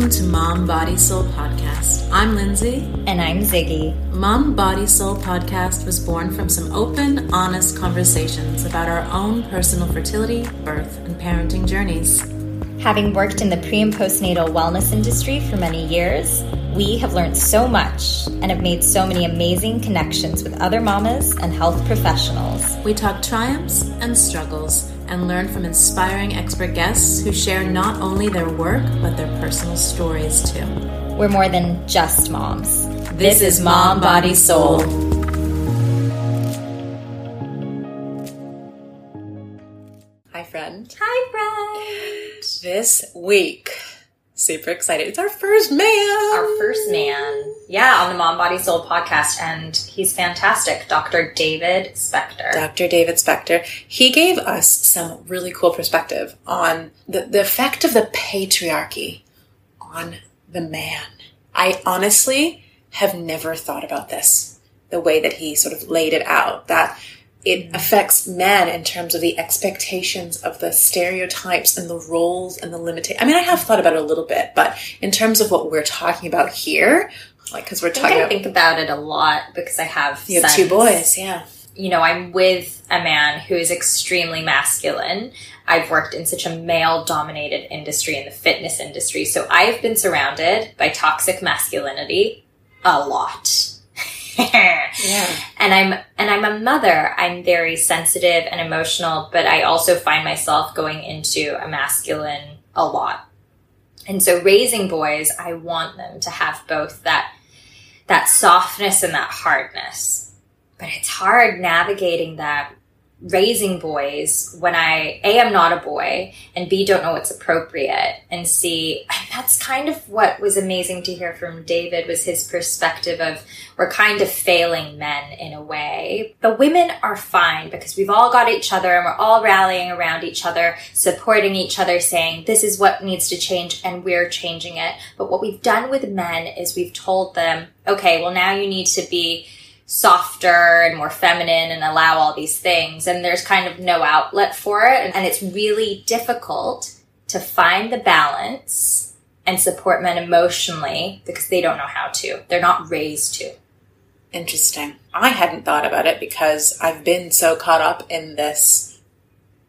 Welcome to Mom Body Soul Podcast. I'm Lindsay. And I'm Ziggy. Mom Body Soul Podcast was born from some open, honest conversations about our own personal fertility, birth, and parenting journeys. Having worked in the pre and postnatal wellness industry for many years, we have learned so much and have made so many amazing connections with other mamas and health professionals. We talk triumphs and struggles and learn from inspiring expert guests who share not only their work, but their personal stories too. We're more than just moms. This, this is Mom Body Soul. Hi, friend. Hi, friend. This week, super excited. It's our first man. Our first man. Yeah, on the Mom Body Soul podcast. And he's fantastic. Dr. David Spector. Dr. David Spector. He gave us some really cool perspective on the, the effect of the patriarchy on the man. I honestly have never thought about this the way that he sort of laid it out. That it affects men in terms of the expectations of the stereotypes and the roles and the limitations. I mean, I have thought about it a little bit, but in terms of what we're talking about here, like because we're talking, I, about, think about it a lot because I have you have two boys, yeah. You know, I'm with a man who is extremely masculine. I've worked in such a male dominated industry in the fitness industry. So I've been surrounded by toxic masculinity a lot yeah. And I'm and I'm a mother. I'm very sensitive and emotional, but I also find myself going into a masculine a lot. And so raising boys, I want them to have both that that softness and that hardness. But it's hard navigating that raising boys when I A am not a boy and B don't know what's appropriate and C that's kind of what was amazing to hear from David was his perspective of we're kind of failing men in a way. The women are fine because we've all got each other and we're all rallying around each other, supporting each other, saying this is what needs to change and we're changing it. But what we've done with men is we've told them, okay, well now you need to be softer and more feminine and allow all these things. And there's kind of no outlet for it. And it's really difficult to find the balance and support men emotionally because they don't know how to. They're not raised to. Interesting. I hadn't thought about it because I've been so caught up in this.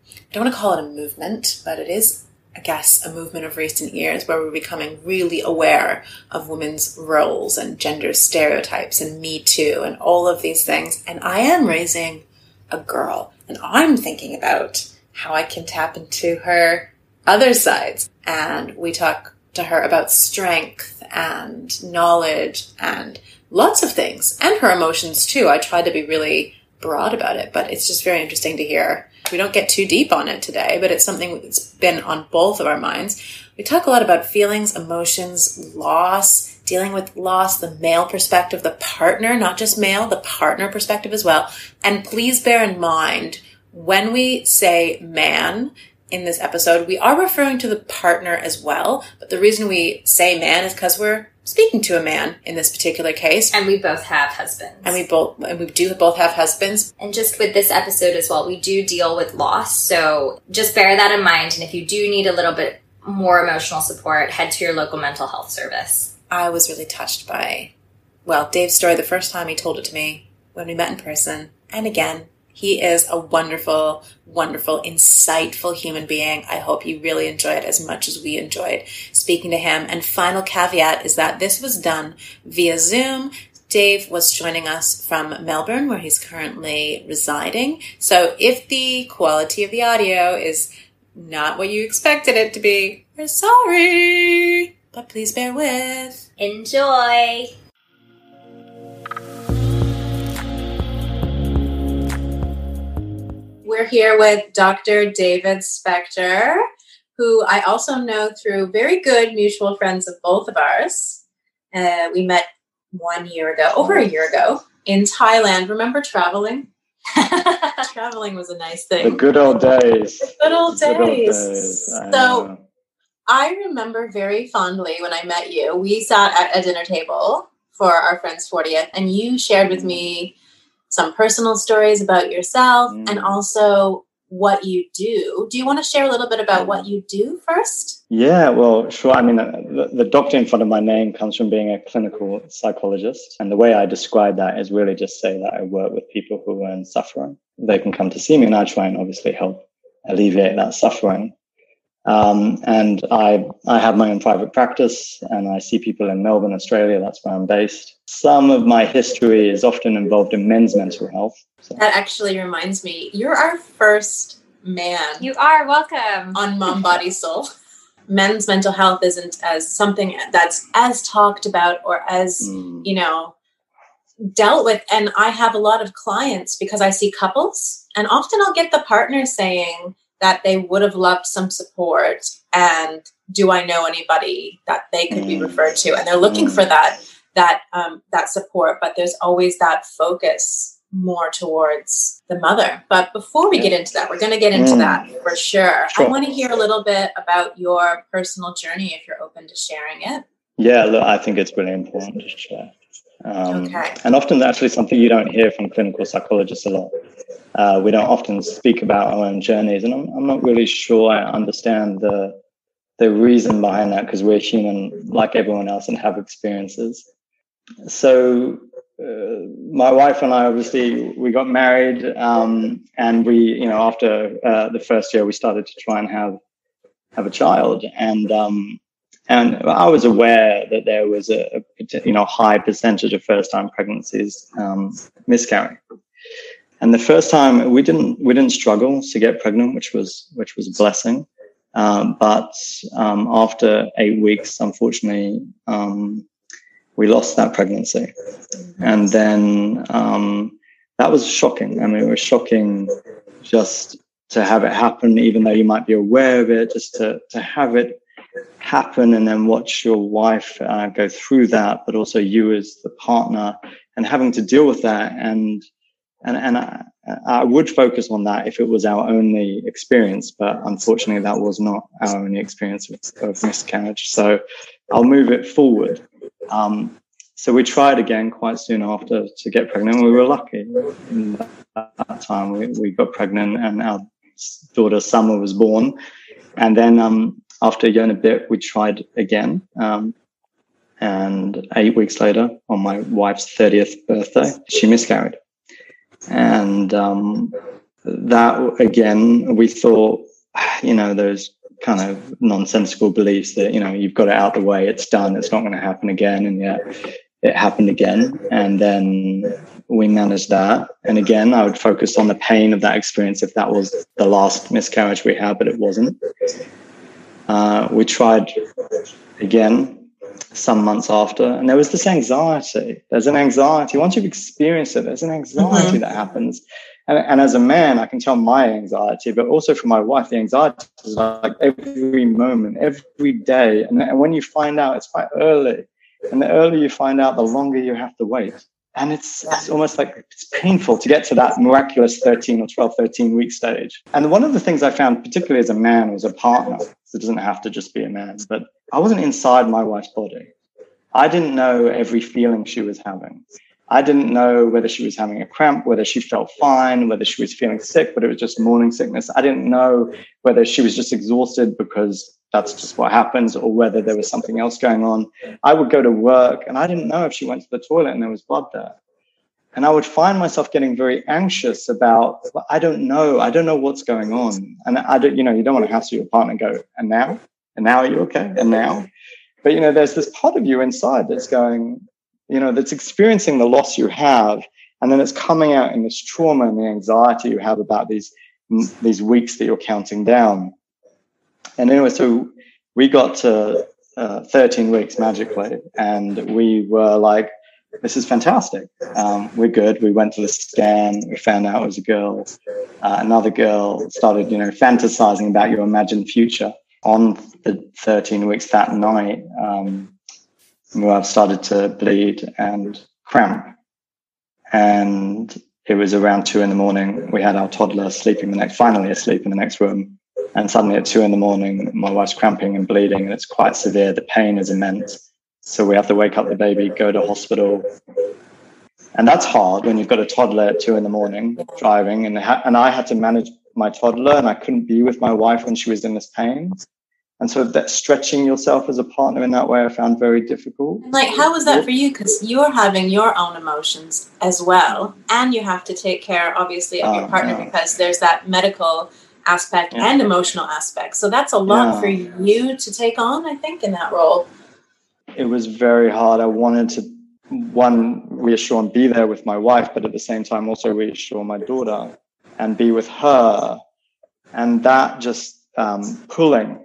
I don't want to call it a movement, but it is I guess, a movement of recent years where we're becoming really aware of women's roles and gender stereotypes and Me Too and all of these things. And I am raising a girl and I'm thinking about how I can tap into her other sides. And we talk to her about strength and knowledge and lots of things and her emotions too. I try to be really broad about it, but it's just very interesting to hear we don't get too deep on it today, but it's something that's been on both of our minds. We talk a lot about feelings, emotions, loss, dealing with loss, the male perspective, the partner, not just male, the partner perspective as well. And please bear in mind, when we say man, in this episode, we are referring to the partner as well. But the reason we say man is because we're speaking to a man in this particular case. And we both have husbands. And we both and we do both have husbands. And just with this episode as well, we do deal with loss. So just bear that in mind. And if you do need a little bit more emotional support, head to your local mental health service. I was really touched by well, Dave's story the first time he told it to me when we met in person. And again, he is a wonderful, wonderful, insightful human being. I hope you really enjoy it as much as we enjoyed speaking to him. And final caveat is that this was done via Zoom. Dave was joining us from Melbourne, where he's currently residing. So if the quality of the audio is not what you expected it to be, we're sorry, but please bear with. Enjoy. We're here with Dr. David Spector, who I also know through very good mutual friends of both of ours. Uh, we met one year ago, over a year ago, in Thailand. Remember traveling? traveling was a nice thing. The good old days. The good old days. Good old days. I so know. I remember very fondly when I met you. We sat at a dinner table for our friend's 40th, and you shared with me some personal stories about yourself mm. and also what you do. Do you want to share a little bit about what you do first? Yeah, well, sure. I mean, the, the, doctor in front of my name comes from being a clinical psychologist. And the way I describe that is really just say that I work with people who are in suffering. They can come to see me and I try and obviously help alleviate that suffering. Um, and I, I have my own private practice and I see people in Melbourne, Australia. That's where I'm based. Some of my history is often involved in men's mental health. So. That actually reminds me, you're our first man. You are welcome on Mom Body Soul. Men's mental health isn't as something that's as talked about or as, mm. you know, dealt with. And I have a lot of clients because I see couples, and often I'll get the partner saying, that they would have loved some support and do i know anybody that they could be referred to and they're looking for mm. that that um, that support but there's always that focus more towards the mother but before we get into that we're going to get into mm. that for sure. sure. i want to hear a little bit about your personal journey if you're open to sharing it yeah look, i think it's really important to share um, okay. And often, actually, something you don't hear from clinical psychologists a lot. Uh, we don't often speak about our own journeys, and I'm, I'm not really sure I understand the the reason behind that because we're human, like everyone else, and have experiences. So, uh, my wife and I obviously we got married, um, and we, you know, after uh, the first year, we started to try and have have a child, and um, and I was aware that there was a, a you know high percentage of first time pregnancies um, miscarrying. And the first time we didn't we didn't struggle to get pregnant, which was which was a blessing. Um, but um, after eight weeks, unfortunately, um, we lost that pregnancy, and then um, that was shocking. I mean, it was shocking just to have it happen, even though you might be aware of it, just to to have it happen and then watch your wife uh, go through that, but also you as the partner and having to deal with that. And, and, and I, I would focus on that if it was our only experience, but unfortunately that was not our only experience of, of miscarriage. So I'll move it forward. Um, so we tried again quite soon after to get pregnant. We were lucky. In that time we, we got pregnant and our daughter Summer was born. And then um, after a year and a bit, we tried again. Um, and eight weeks later, on my wife's 30th birthday, she miscarried. And um, that, again, we thought, you know, those kind of nonsensical beliefs that, you know, you've got it out the way, it's done, it's not going to happen again. And yet it happened again. And then we managed that. And again, I would focus on the pain of that experience if that was the last miscarriage we had, but it wasn't. Uh, we tried again some months after, and there was this anxiety. There's an anxiety. Once you've experienced it, there's an anxiety mm-hmm. that happens. And, and, as a man, I can tell my anxiety, but also for my wife, the anxiety is like every moment, every day. And, and when you find out, it's quite early. And the earlier you find out, the longer you have to wait and it's, it's almost like it's painful to get to that miraculous 13 or 12 13 week stage. And one of the things i found particularly as a man was a partner so it doesn't have to just be a man but i wasn't inside my wife's body. I didn't know every feeling she was having i didn't know whether she was having a cramp whether she felt fine whether she was feeling sick but it was just morning sickness i didn't know whether she was just exhausted because that's just what happens, or whether there was something else going on. I would go to work and I didn't know if she went to the toilet and there was blood there. And I would find myself getting very anxious about, I don't know, I don't know what's going on. And I don't, you know, you don't want to hassle your partner and go, and now? And now are you okay? And now? But, you know, there's this part of you inside that's going, you know, that's experiencing the loss you have. And then it's coming out in this trauma and the anxiety you have about these, these weeks that you're counting down. And anyway, so we got to uh, 13 weeks magically, and we were like, this is fantastic. Um, we're good. We went to the scan. We found out it was a girl. Uh, another girl started, you know, fantasizing about your imagined future. On the 13 weeks that night, um, Muab started to bleed and cramp. And it was around two in the morning. We had our toddler sleeping the next, finally asleep in the next room. And suddenly at two in the morning, my wife's cramping and bleeding, and it's quite severe. The pain is immense. So we have to wake up the baby, go to hospital. And that's hard when you've got a toddler at two in the morning driving. And, ha- and I had to manage my toddler and I couldn't be with my wife when she was in this pain. And so that stretching yourself as a partner in that way, I found very difficult. Like, how was that for you? Because you're having your own emotions as well, and you have to take care, obviously, of your oh, partner because there's that medical aspect yeah. and emotional aspect. So that's a lot yeah. for you to take on, I think, in that role. It was very hard. I wanted to one reassure and be there with my wife, but at the same time also reassure my daughter and be with her. And that just um, pulling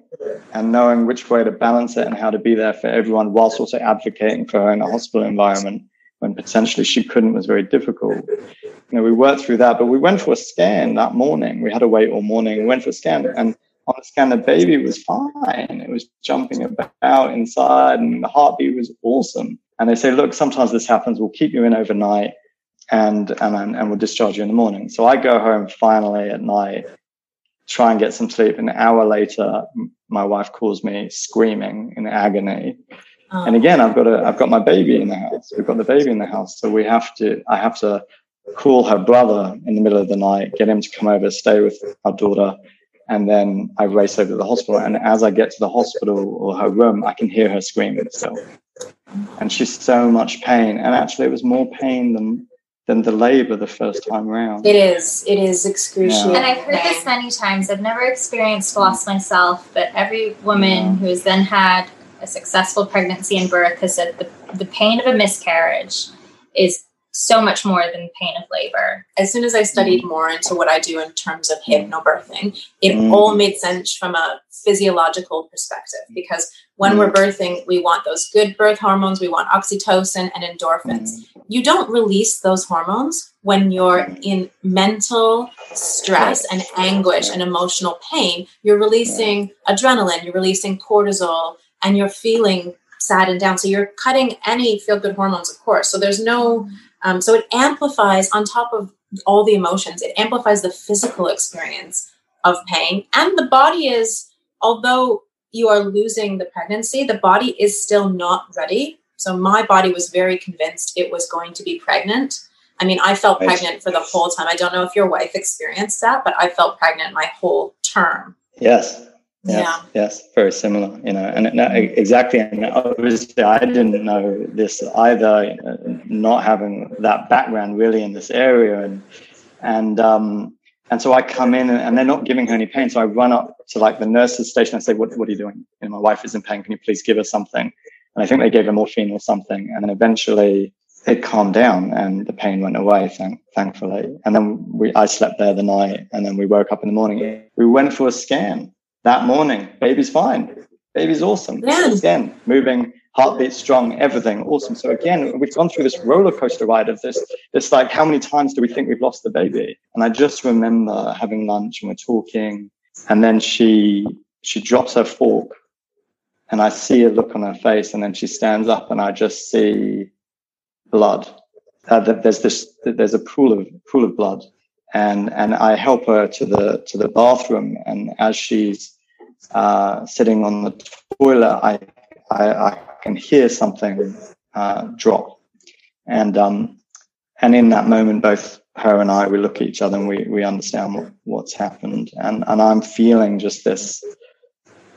and knowing which way to balance it and how to be there for everyone whilst also advocating for her in a hospital environment when potentially she couldn't was very difficult. You know, we worked through that, but we went for a scan that morning. We had to wait all morning. We went for a scan and on the scan, the baby was fine. It was jumping about inside and the heartbeat was awesome. And they say, look, sometimes this happens. We'll keep you in overnight and, and, and we'll discharge you in the morning. So I go home finally at night, try and get some sleep. An hour later, my wife calls me screaming in agony. Oh. And ah. again, I've got a, I've got my baby in the house. We've got the baby in the house. So we have to, I have to call her brother in the middle of the night, get him to come over, stay with our daughter. And then I race over to the hospital. And as I get to the hospital or her room, I can hear her screaming still. And she's so much pain. And actually, it was more pain than than the labor the first time around. It is. It is excruciating. Yeah. And I've heard this many times. I've never experienced loss myself, but every woman yeah. who has then had a successful pregnancy and birth has said the, the pain of a miscarriage is so much more than pain of labor. As soon as I studied mm. more into what I do in terms of hypnobirthing, it mm. all made sense from a physiological perspective because when mm. we're birthing, we want those good birth hormones, we want oxytocin and endorphins. Mm. You don't release those hormones when you're in mental stress and anguish and emotional pain. You're releasing adrenaline, you're releasing cortisol, and you're feeling sad and down. So you're cutting any feel good hormones, of course. So there's no um, so it amplifies on top of all the emotions, it amplifies the physical experience of pain. And the body is, although you are losing the pregnancy, the body is still not ready. So my body was very convinced it was going to be pregnant. I mean, I felt pregnant for the whole time. I don't know if your wife experienced that, but I felt pregnant my whole term. Yes. Yeah. yes, very similar, you know, and exactly. And obviously, I didn't know this either, not having that background really in this area, and and um, and so I come in, and, and, they're not giving her any pain. So I run up to like the nurse's station and say, "What what are you doing? You know, my wife is in pain. Can you please give her something?" And I think they gave her morphine or something, and then eventually it calmed down and the pain went away, thank, thankfully. And then we, I slept there the night, and then we woke up in the morning. We went for a scan that morning. Baby's fine. Baby's awesome. Yeah. Again, moving, heartbeat strong, everything awesome. So again, we've gone through this roller coaster ride of this. This like, how many times do we think we've lost the baby? And I just remember having lunch and we're talking, and then she she drops her fork, and I see a look on her face, and then she stands up, and I just see blood. Uh, there's this there's a pool of pool of blood and and I help her to the to the bathroom. And as she's uh, sitting on the toilet, I, I, I can hear something uh, drop, and um, and in that moment, both her and I we look at each other and we we understand what, what's happened, and and I'm feeling just this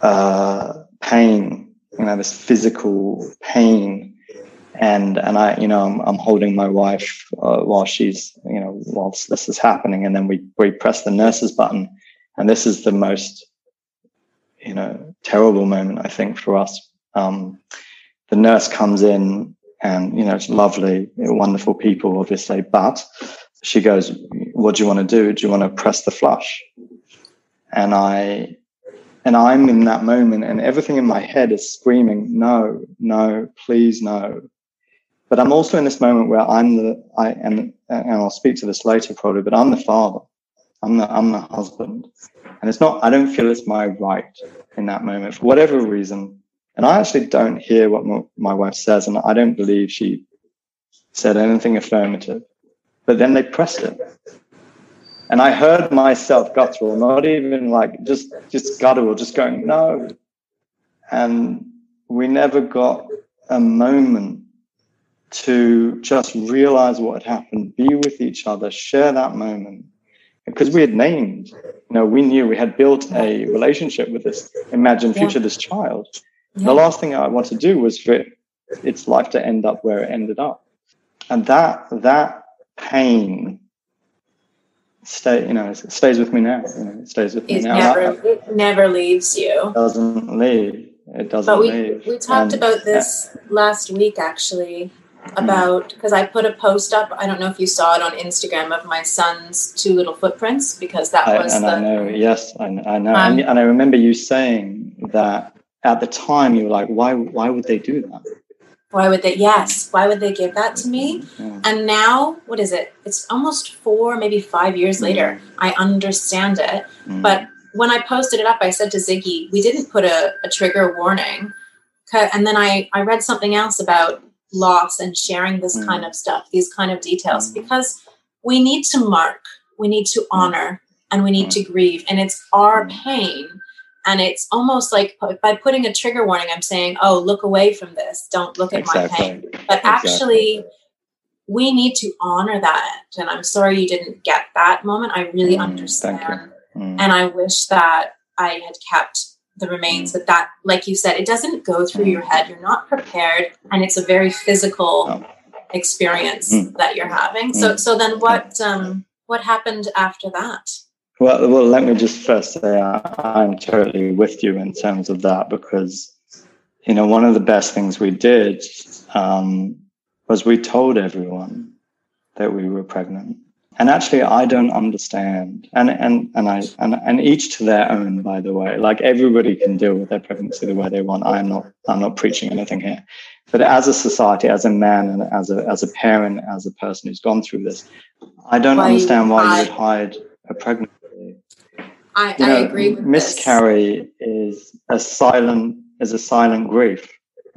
uh, pain, you know, this physical pain. And and I, you know, I'm, I'm holding my wife uh, while she's, you know, whilst this is happening, and then we we press the nurses button, and this is the most you know terrible moment I think for us. Um, the nurse comes in and you know it's lovely, wonderful people, obviously, but she goes, "What do you want to do? Do you want to press the flush?" And I and I'm in that moment, and everything in my head is screaming, "No, no, please, no." But I'm also in this moment where I'm the I and and I'll speak to this later probably, but I'm the father. I'm the I'm the husband, and it's not. I don't feel it's my right in that moment for whatever reason. And I actually don't hear what my, my wife says, and I don't believe she said anything affirmative. But then they pressed it, and I heard myself guttural, not even like just just guttural, just going no. And we never got a moment to just realize what had happened, be with each other, share that moment because we had named, you know, we knew we had built a relationship with this imagined future, yeah. this child. Yeah. The last thing I want to do was for its life to end up where it ended up. And that that pain stay you know stays with me now you know it stays with me it now never, it never leaves you it doesn't leave it doesn't but we, leave we talked and, about this yeah. last week actually about because I put a post up. I don't know if you saw it on Instagram of my son's two little footprints because that I, was. And the, I know, yes, I, I know, um, and, and, I remember you saying that at the time you were like, "Why? Why would they do that? Why would they? Yes, why would they give that to me?" Yeah. And now, what is it? It's almost four, maybe five years later. Mm. I understand it, mm. but when I posted it up, I said to Ziggy, "We didn't put a, a trigger warning." And then I, I read something else about loss and sharing this mm. kind of stuff, these kind of details, mm. because we need to mark, we need to mm. honor, and we need mm. to grieve. And it's our mm. pain. And it's almost like by putting a trigger warning, I'm saying, oh, look away from this. Don't look at exactly. my pain. But exactly. actually, we need to honor that. And I'm sorry you didn't get that moment. I really understand. And I wish that I had kept the remains but that like you said it doesn't go through your head. You're not prepared and it's a very physical experience mm. that you're having. So mm. so then what um what happened after that? Well well let me just first say I, i'm totally with you in terms of that because you know one of the best things we did um, was we told everyone that we were pregnant and actually i don't understand. And and and i and, and each to their own by the way. Like everybody can deal with their pregnancy the way they want. I'm not i'm not preaching anything here. But as a society as a man and as a as a parent as a person who's gone through this i don't why understand why you would hide a pregnancy. I, you know, I agree with miscarry this. is a silent is a silent grief.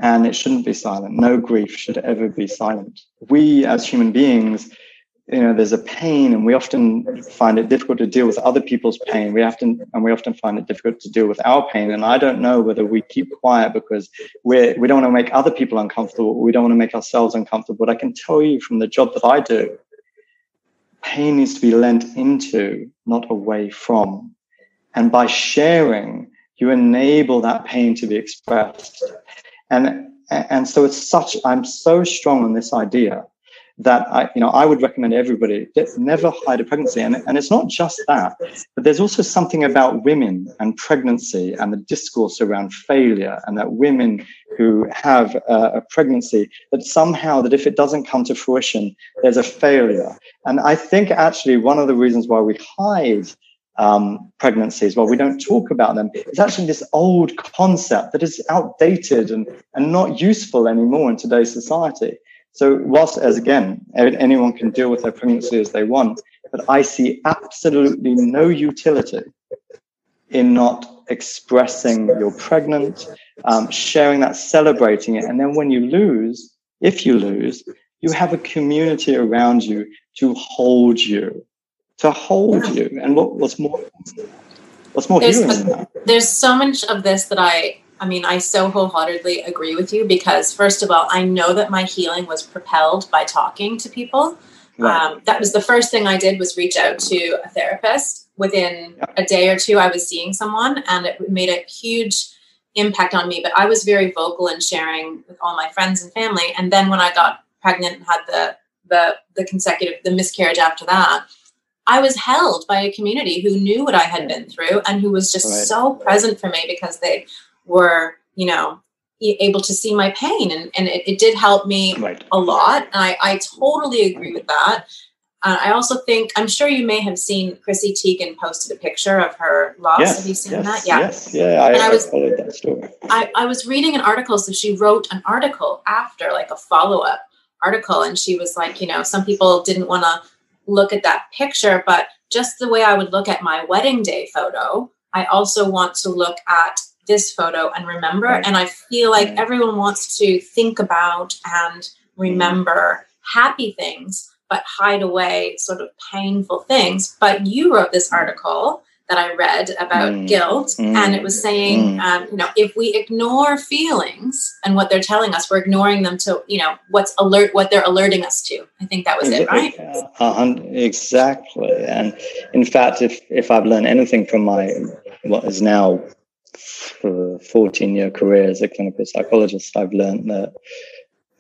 And it shouldn't be silent. No grief should ever be silent. We as human beings you know there's a pain and we often find it difficult to deal with other people's pain. We often and we often find it difficult to deal with our pain. And i don't know whether we keep quiet because we're we don't want to make other people uncomfortable. We don't want to make ourselves uncomfortable. But i can tell you from the job that i do pain needs to be lent into not away from. And by sharing you enable that pain to be expressed. And and so it's such i'm so strong on this idea that I, you know, I would recommend everybody never hide a pregnancy. And, and it's not just that, but there's also something about women and pregnancy and the discourse around failure and that women who have a, a pregnancy, that somehow that if it doesn't come to fruition, there's a failure. And I think actually one of the reasons why we hide um, pregnancies, while we don't talk about them, is actually this old concept that is outdated and, and not useful anymore in today's society. So, whilst as again, anyone can deal with their pregnancy as they want, but I see absolutely no utility in not expressing you're pregnant, um, sharing that, celebrating it. And then when you lose, if you lose, you have a community around you to hold you, to hold you. And what, what's more, what's more there's, healing than that? There's so much of this that I I mean, I so wholeheartedly agree with you because, first of all, I know that my healing was propelled by talking to people. Right. Um, that was the first thing I did was reach out to a therapist. Within a day or two, I was seeing someone, and it made a huge impact on me. But I was very vocal in sharing with all my friends and family. And then when I got pregnant and had the the the consecutive the miscarriage after that, I was held by a community who knew what I had been through and who was just right. so present for me because they were, you know, able to see my pain and, and it, it did help me right. a lot. And I, I totally agree with that. Uh, I also think I'm sure you may have seen Chrissy Teigen posted a picture of her loss. Yes, have you seen yes, that? Yeah, yes, yeah. I, I, was, I followed that story. I, I was reading an article, so she wrote an article after, like a follow up article, and she was like, you know, some people didn't want to look at that picture, but just the way I would look at my wedding day photo, I also want to look at this photo and remember. Right. And I feel like right. everyone wants to think about and remember happy things, but hide away sort of painful things. But you wrote this article that I read about mm. guilt, mm. and it was saying, mm. um, you know, if we ignore feelings and what they're telling us, we're ignoring them to, you know, what's alert, what they're alerting us to. I think that was it, right? Uh, exactly. And in fact, if if I've learned anything from my what is now 14 year career as a clinical psychologist, I've learned that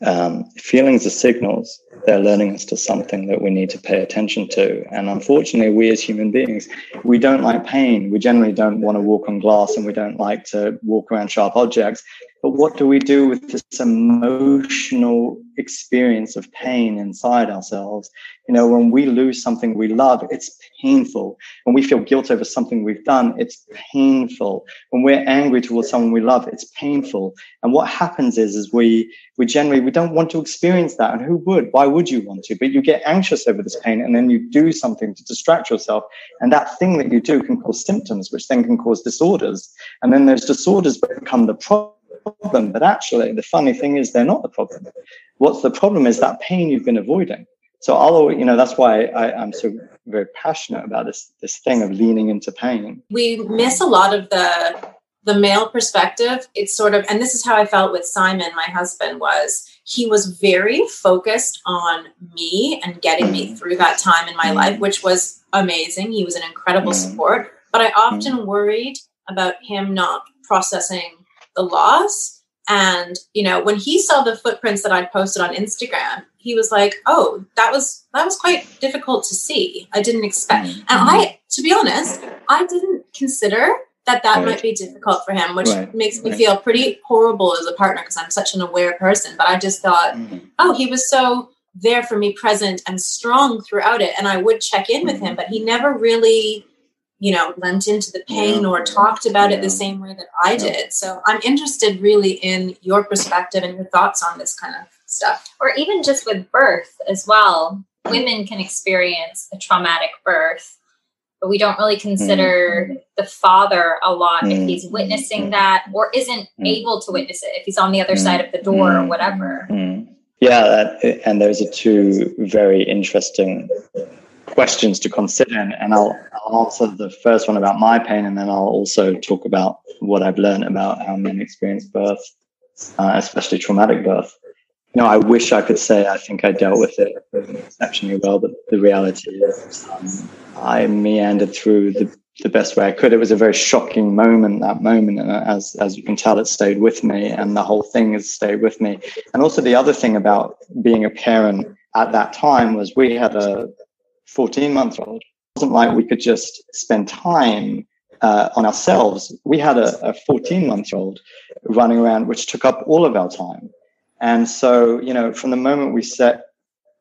um, feelings are signals. They're learning us to something that we need to pay attention to. And unfortunately, we as human beings, we don't like pain. We generally don't want to walk on glass and we don't like to walk around sharp objects. But what do we do with this emotional experience of pain inside ourselves? You know, when we lose something we love, it's painful. When we feel guilt over something we've done, it's painful. When we're angry towards someone we love, it's painful. And what happens is, is we, we generally, we don't want to experience that. And who would? Why would you want to? But you get anxious over this pain and then you do something to distract yourself. And that thing that you do can cause symptoms, which then can cause disorders. And then those disorders become the problem problem. But actually, the funny thing is, they're not the problem. What's the problem is that pain you've been avoiding. So I'll, you know, that's why I, I'm so very passionate about this this thing of leaning into pain. We miss a lot of the the male perspective. It's sort of, and this is how I felt with Simon, my husband, was he was very focused on me and getting me mm. through that time in my mm. life, which was amazing. He was an incredible mm. support. But I often worried about him not processing the loss. And, you know, when he saw the footprints that I'd posted on Instagram, he was like, oh, that was that was quite difficult to see. I didn't expect. Mm-hmm. And I, to be honest, I didn't consider that that right. might be difficult for him, which right. makes me right. feel pretty horrible as a partner because I'm such an aware person. But I just thought, mm-hmm. oh, he was so there for me, present and strong throughout it. And I would check in with him, mm-hmm. but he never really you know, lent into the pain yeah. or talked about yeah. it the same way that I did. So I'm interested really in your perspective and your thoughts on this kind of stuff. Or even just with birth as well. Women can experience a traumatic birth, but we don't really consider mm. the father a lot mm. if he's witnessing that or isn't mm. able to witness it, if he's on the other side of the door or whatever. Yeah, that, and those are two very interesting questions to consider, and I'll, I'll answer the first one about my pain, and then I'll also talk about what I've learned about how men experience birth, uh, especially traumatic birth. You know, I wish I could say I think I dealt with it exceptionally well, but the reality is um, I meandered through the, the best way I could. It was a very shocking moment, that moment, and as as you can tell, it stayed with me, and the whole thing has stayed with me. And also the other thing about being a parent at that time was we had a 14 month old. It wasn't like we could just spend time uh, on ourselves. We had a 14 month old running around, which took up all of our time. And so, you know, from the moment we set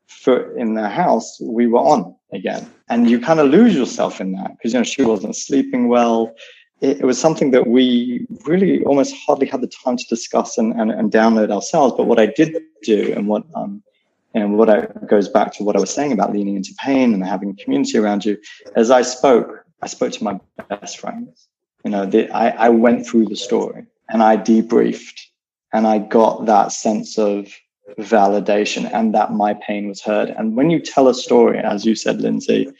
foot in the house, we were on again. And you kind of lose yourself in that because, you know, she wasn't sleeping well. It, it, was something that we really almost hardly had the time to discuss and, and, and download ourselves. But what I did do and what um, and what I, goes back to what I was saying about leaning into pain and having community around you. As I spoke, I spoke to my best friends. You know, the, I, I went through the story and I debriefed and I got that sense of validation and that my pain was heard. And when you tell a story, as you said, Lindsay,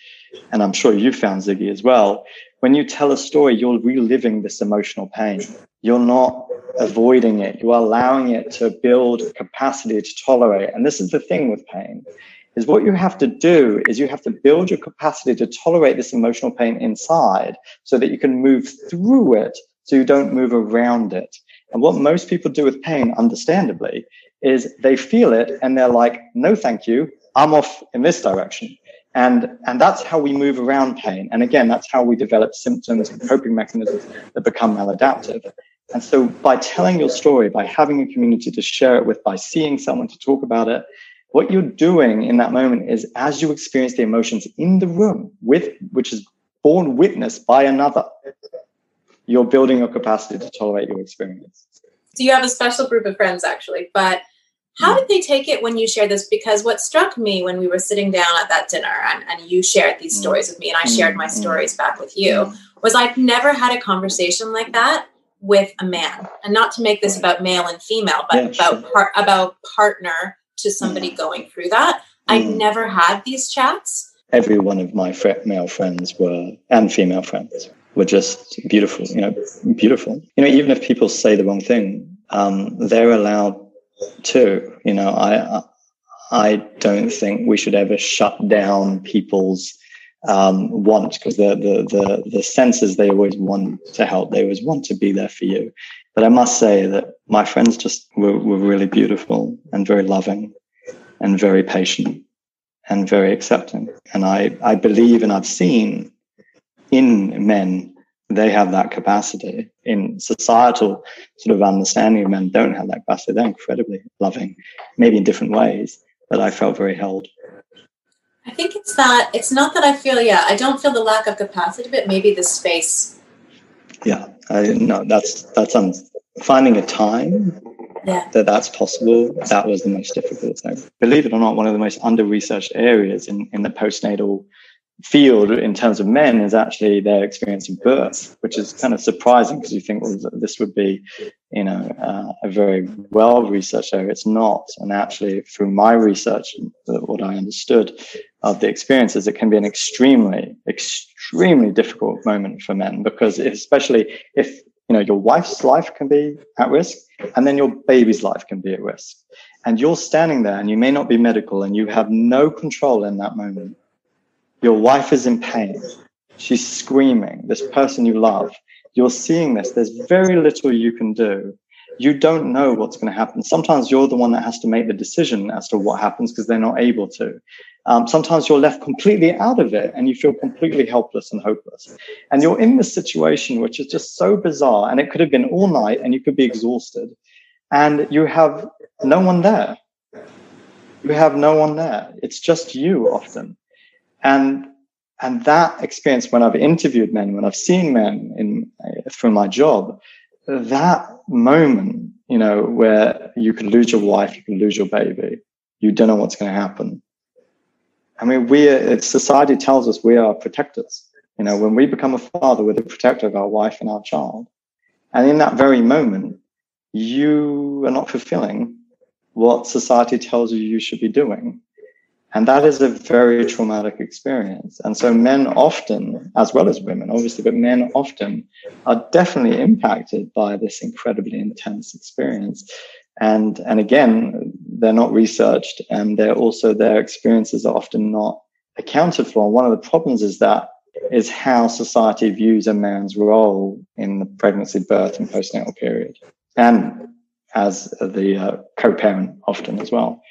and I'm sure you found Ziggy as well, when you tell a story, you're reliving this emotional pain. You're not avoiding it. You're allowing it to build capacity to tolerate. And this is the thing with pain is what you have to do is you have to build your capacity to tolerate this emotional pain inside so that you can move through it so you don't move around it. And what most people do with pain, understandably, is they feel it and they're like, no, thank you. I'm off in this direction. And, and that's how we move around pain. And again, that's how we develop symptoms and coping mechanisms that become maladaptive. And so by telling your story, by having a community to share it with, by seeing someone to talk about it, what you're doing in that moment is as you experience the emotions in the room with, which is borne witness by another, you're building your capacity to tolerate your experience. So you have a special group of friends actually, but how did they take it when you shared this? Because what struck me when we were sitting down at that dinner and, and you shared these mm. stories with me and I shared my mm. stories back with you was I've never had a conversation like that with a man. And not to make this about male and female, but yeah, about sure. par- about partner to somebody mm. going through that. I've never had these chats every one of my male friends were and female friends were just beautiful. You know, beautiful. You know, even if people say the wrong thing, um, they're allowed to. You know, I I don't think we should ever shut down people's um, want because the, the the the senses they always want to help. They always want to be there for you. But I must say that my friends just were, were really beautiful and very loving and very patient and very accepting. And I, I believe and I've seen in men, they have that capacity. In societal sort of understanding of men don't have that capacity. They're incredibly loving, maybe in different ways, but I felt very held. I think it's that it's not that I feel yeah, I don't feel the lack of capacity, but maybe the space. Yeah. I no, that's that's um finding a time yeah. that that's possible, that was the most difficult thing. Believe it or not, one of the most under researched areas in, in the postnatal field in terms of men is actually their experience of birth, which is kind of surprising because you think, well, this would be, you know, uh, a very well researched area. It's not. And actually, through my research, what I understood of the experiences, it can be an extremely, extremely difficult moment for men because, especially if you know your wife's life can be at risk and then your baby's life can be at risk. And you're standing there and you may not be medical and you have no control in that moment. Your wife is in pain. She's screaming. This person you love you're seeing this. There's very little you can do. You don't know what's going to happen. Sometimes you're the one that has to make the decision as to what happens because they're not able to um, sometimes you're left completely out of it and you feel completely helpless and hopeless. And you're in this situation, which is just so bizarre. And it could have been all night and you could be exhausted. And you have no one there. You have no one there. It's just you often. And and that experience when I've interviewed men, when I've seen men in through my job, that moment, you know, where you could lose your wife, you can lose your baby, you don't know what's going to happen I mean, we uh, society tells us we are protectors. You know, when we become a father, we're the protector of our wife and our child. And in that very moment, you are not fulfilling what society tells you you should be doing. And that is a very traumatic experience. And so men often, as well as women, obviously, but men often are definitely impacted by this incredibly intense experience. And, and again, they're not researched and they're also, their experiences are often not accounted for. And one of the problems is that is how society views a man's role in the pregnancy, birth, and postnatal period, and as the uh, co-parent often as well,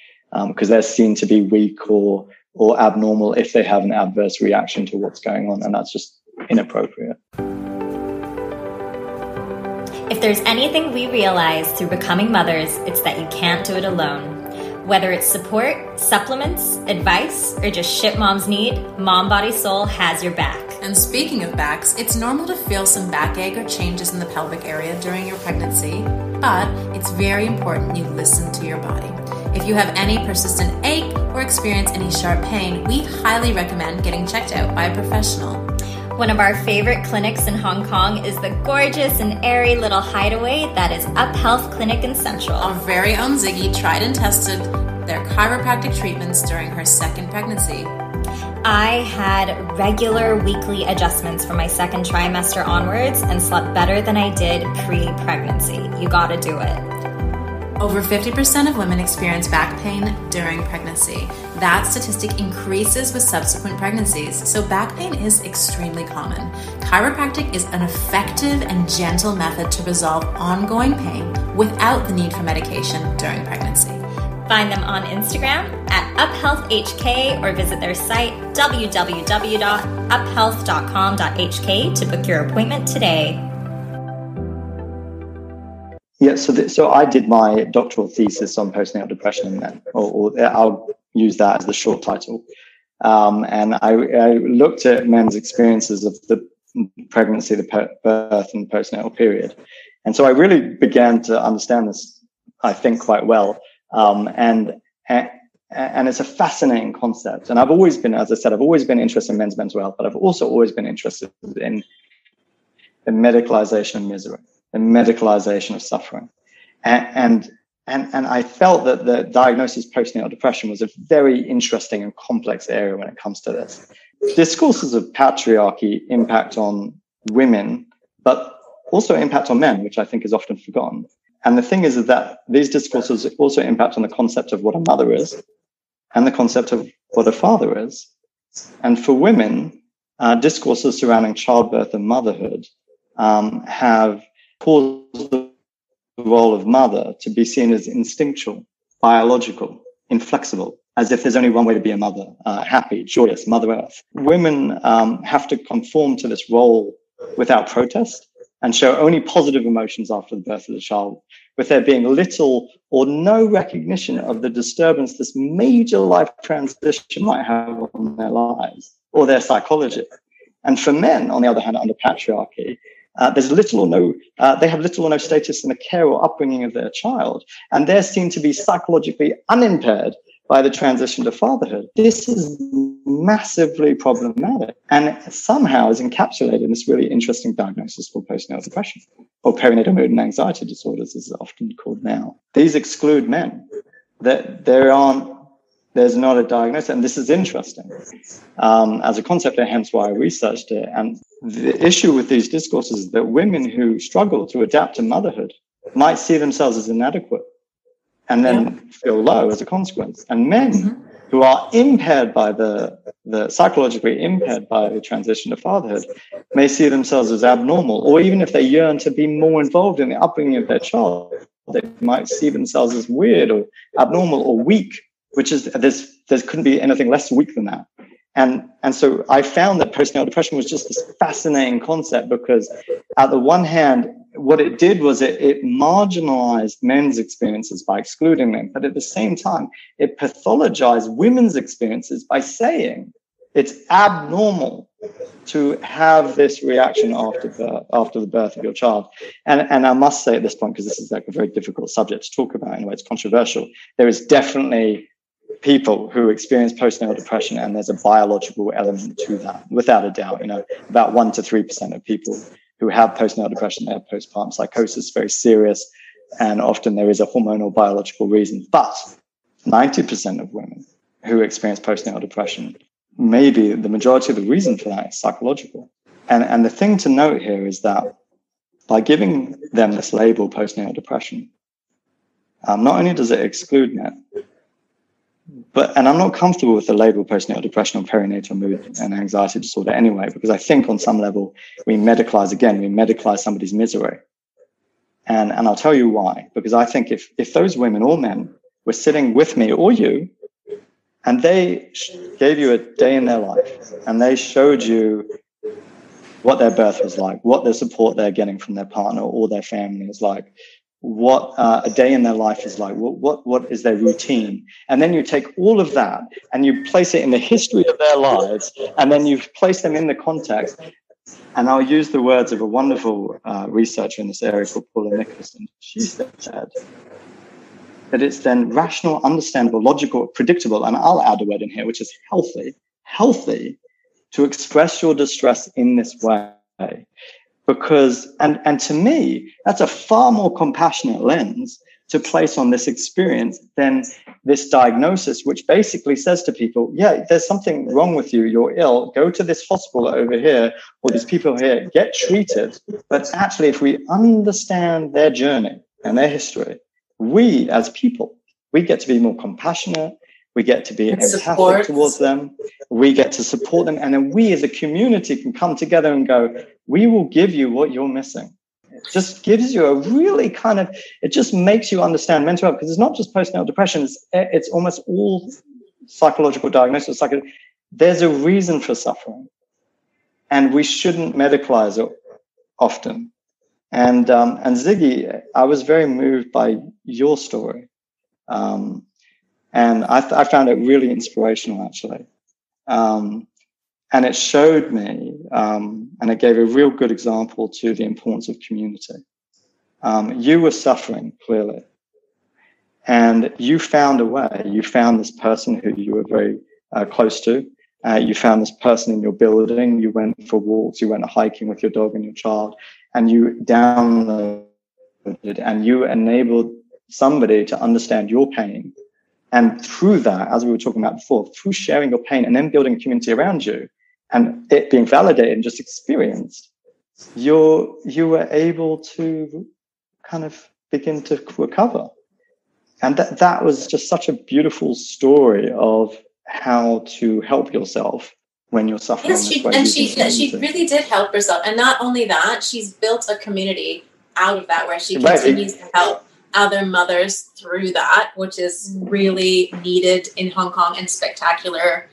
because um, they're seen to be weak or or abnormal if they have an adverse reaction to what's going on, and that's just inappropriate. If there's anything we realize through becoming mothers, it's that you can't do it alone. Whether it's support, supplements, advice, or just shit moms need, Mom Body Soul has your back. And speaking of backs, it's normal to feel some backache or changes in the pelvic area during your pregnancy, but it's very important you listen to your body. If you have any persistent ache or experience any sharp pain, we highly recommend getting checked out by a professional. One of our favorite clinics in Hong Kong is the gorgeous and airy little hideaway that is Up Health Clinic in Central. Our very own Ziggy tried and tested their chiropractic treatments during her second pregnancy. I had regular weekly adjustments from my second trimester onwards and slept better than I did pre pregnancy. You gotta do it. Over 50% of women experience back pain during pregnancy. That statistic increases with subsequent pregnancies, so back pain is extremely common. Chiropractic is an effective and gentle method to resolve ongoing pain without the need for medication during pregnancy. Find them on Instagram at uphealthhk or visit their site www.uphealth.com.hk to book your appointment today. Yeah, so th- so I did my doctoral thesis on postnatal depression in men, or, or, uh, I'll use that as the short title. Um, and I, I, looked at men's experiences of the pregnancy, the birth, and postnatal period, and so I really began to understand this, I think, quite well. Um, and, and and it's a fascinating concept. And I've always been, as I said, I've always been interested in men's mental health, but I've also always been interested in the medicalization of misery the medicalization of suffering. And, and, and I felt that the diagnosis postnatal depression was a very interesting and complex area when it comes to this. Discourses of patriarchy impact on women, but also impact on men, which I think is often forgotten. And the thing is, that these discourses also impact on the concept of what a mother is and the concept of what a father is. And for women, uh, discourses surrounding childbirth and motherhood um, have caused role of mother to be seen as instinctual, biological, inflexible, as if there's only one way to be a mother, uh, happy, joyous, Mother Earth. Women um, have to conform to this role without protest and show only positive emotions after the birth of the child, with there being little or no recognition of the disturbance this major life transition might have on their lives or their psychology. And for men, on the other hand, under patriarchy, uh, there's little or no, uh, they have little or no status in the care or upbringing of their child, and they're seen to be psychologically unimpaired by the transition to fatherhood. This is massively problematic and somehow is encapsulated in this really interesting diagnosis called postnatal depression or perinatal mood and anxiety disorders, as it's often called now. These exclude men. That there aren't there's not a diagnosis. And this is interesting um, as a concept, and hence why I researched it. And the issue with these discourses is that women who struggle to adapt to motherhood might see themselves as inadequate and then yeah. feel low as a consequence. And men mm-hmm. who are impaired by the, the psychologically impaired by the transition to fatherhood may see themselves as abnormal, or even if they yearn to be more involved in the upbringing of their child, they might see themselves as weird or abnormal or weak which is there's there couldn't be anything less weak than that. And and so I found that postnatal depression was just this fascinating concept because at the one hand, what it did was it, it marginalized men's experiences by excluding them, but at the same time, it pathologized women's experiences by saying it's abnormal to have this reaction after birth, after the birth of your child. And, and I must say at this point, because this is like a very difficult subject to talk about anyway, it's controversial. There is definitely people who experience postnatal depression, and there's a biological element to that, without a doubt. You know, about one to three percent of people who have postnatal depression they have postpartum psychosis, very serious, and often there is a hormonal biological reason. But ninety percent of women who experience postnatal depression, maybe the majority of the reason for that is psychological. And and the thing to note here is that by giving them this label, postnatal depression, um, not only does it exclude men, but and I'm not comfortable with the label postnatal depression or perinatal mood and anxiety disorder anyway, because I think on some level we medicalize again, we medicalize somebody's misery. And and I'll tell you why. Because I think if if those women or men were sitting with me or you, and they gave you a day in their life, and they showed you what their birth was like, what the support they're getting from their partner or their family is like, what uh, a day in their life is like, what, what, what is their routine. And then you take all of that and you place it in the history of their lives, and then you place them in the context. And I'll use the words of a wonderful uh, researcher in this area called Paula Nicolson. She said that it's then rational, understandable, logical, predictable, and I'll add a word in here, which is healthy, healthy to express your distress in this way because and and to me that's a far more compassionate lens to place on this experience than this diagnosis which basically says to people yeah there's something wrong with you. You're ill. Go to this hospital over here or these people here. Get treated. But actually if we understand their journey and their history we as people we get to be more compassionate we get to be empathic towards them. We get to support them. And then we as a community can come together and go, we will give you what you're missing. It just gives you a really kind of, it just makes you understand mental health because it's not just postnatal depression, it's, it's almost all psychological diagnosis. Like there's a reason for suffering. And we shouldn't medicalize it often. And, um, and Ziggy, I was very moved by your story. Um, and I, th- I found it really inspirational, actually. Um, and it showed me, um, and it gave a real good example to the importance of community. Um, you were suffering, clearly. And you found a way. You found this person who you were very uh, close to. Uh, you found this person in your building. You went for walks. You went hiking with your dog and your child. And you downloaded and you enabled somebody to understand your pain. And through that, as we were talking about before, through sharing your pain and then building a community around you and it being validated and just experienced, you're, you were able to kind of begin to recover. And that, that was just such a beautiful story of how to help yourself when you're suffering. Yes, she, and she she really did help herself, and not only that, she's built a community out of that where she right. continues to help other mothers through that, which is really needed in Hong Kong and spectacular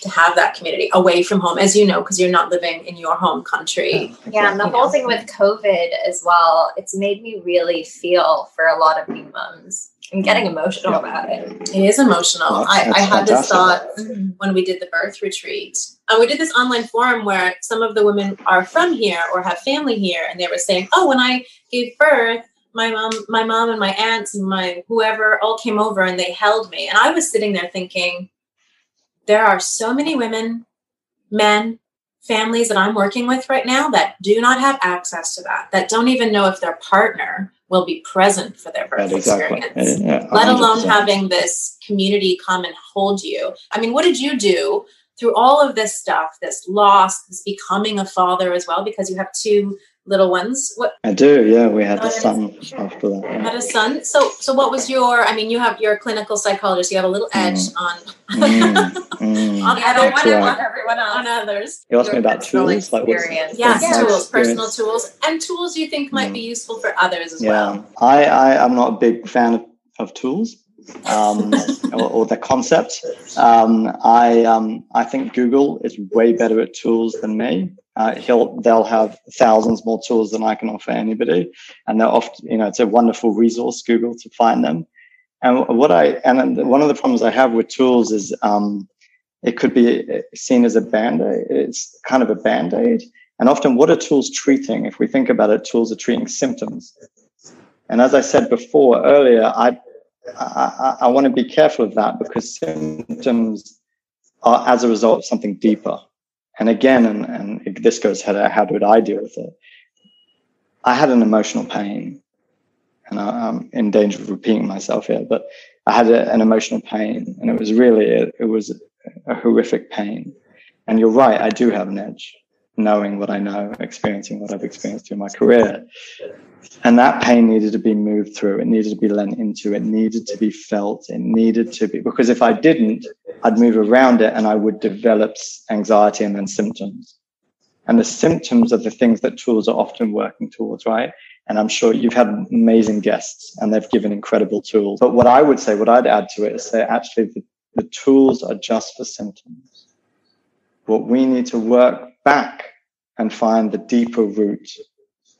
to have that community away from home, as you know, because you're not living in your home country. Yeah, and the whole know. thing with COVID as well, it's made me really feel for a lot of new moms. I'm getting emotional about it. It is emotional. I, I, had this thought when we did the birth retreat. And we did this online forum where some of the women are from here or have family here, and they were saying, "Oh, when I gave birth, my mom, my mom, and my aunts and my whoever all came over and they held me." And I was sitting there thinking, there are so many women, men, families that I'm working with right now that do not have access to that, that don't even know if their partner will be present for their birth exactly. experience, yeah, let alone having this community come and hold you. I mean, what did you do through all of this stuff, this loss, this becoming a father as well, because you have two little ones. What I do, yeah. We had a son after that. Yeah. Had a son. So, so what was your? I mean, you have your clinical psychologist. You have a little edge mm. on mm. mm. on other yeah. everyone else. on others. You asked me about tools, like what's, yeah, yeah. tools, personal tools, and tools you think might mm. be useful for others as yeah. well. I, I am not a big fan of, of tools. um, or, or, the concept. Um, I um, I think Google is way better at tools than me. Uh, he'll they'll have thousands more tools than I can offer anybody, and they're often you know it's a wonderful resource Google to find them. And what I and one of the problems I have with tools is um, it could be seen as a band aid. It's kind of a band aid, and often what are tools treating? If we think about it, tools are treating symptoms. And as I said before earlier, I I, I want to be careful of that because symptoms are as a result of something deeper. And again, and, and this goes how, how did I deal with it? I had an emotional pain, and I, am in danger of repeating myself here, but I had a, an emotional pain, and it was really it was a horrific pain. And you're right, I do have an edge, knowing what I know, experiencing what I've experienced through my career. And that pain needed to be moved through. It needed to be lent into. It needed to be felt. It needed to be, because if I didn't, I'd move around it and I would develop anxiety and then symptoms. And the symptoms are the things that tools are often working towards, right? And I'm sure you've had amazing guests and they've given incredible tools. But what I would say, what I'd add to it is say actually the, the tools are just for symptoms. What we need to work back and find the deeper root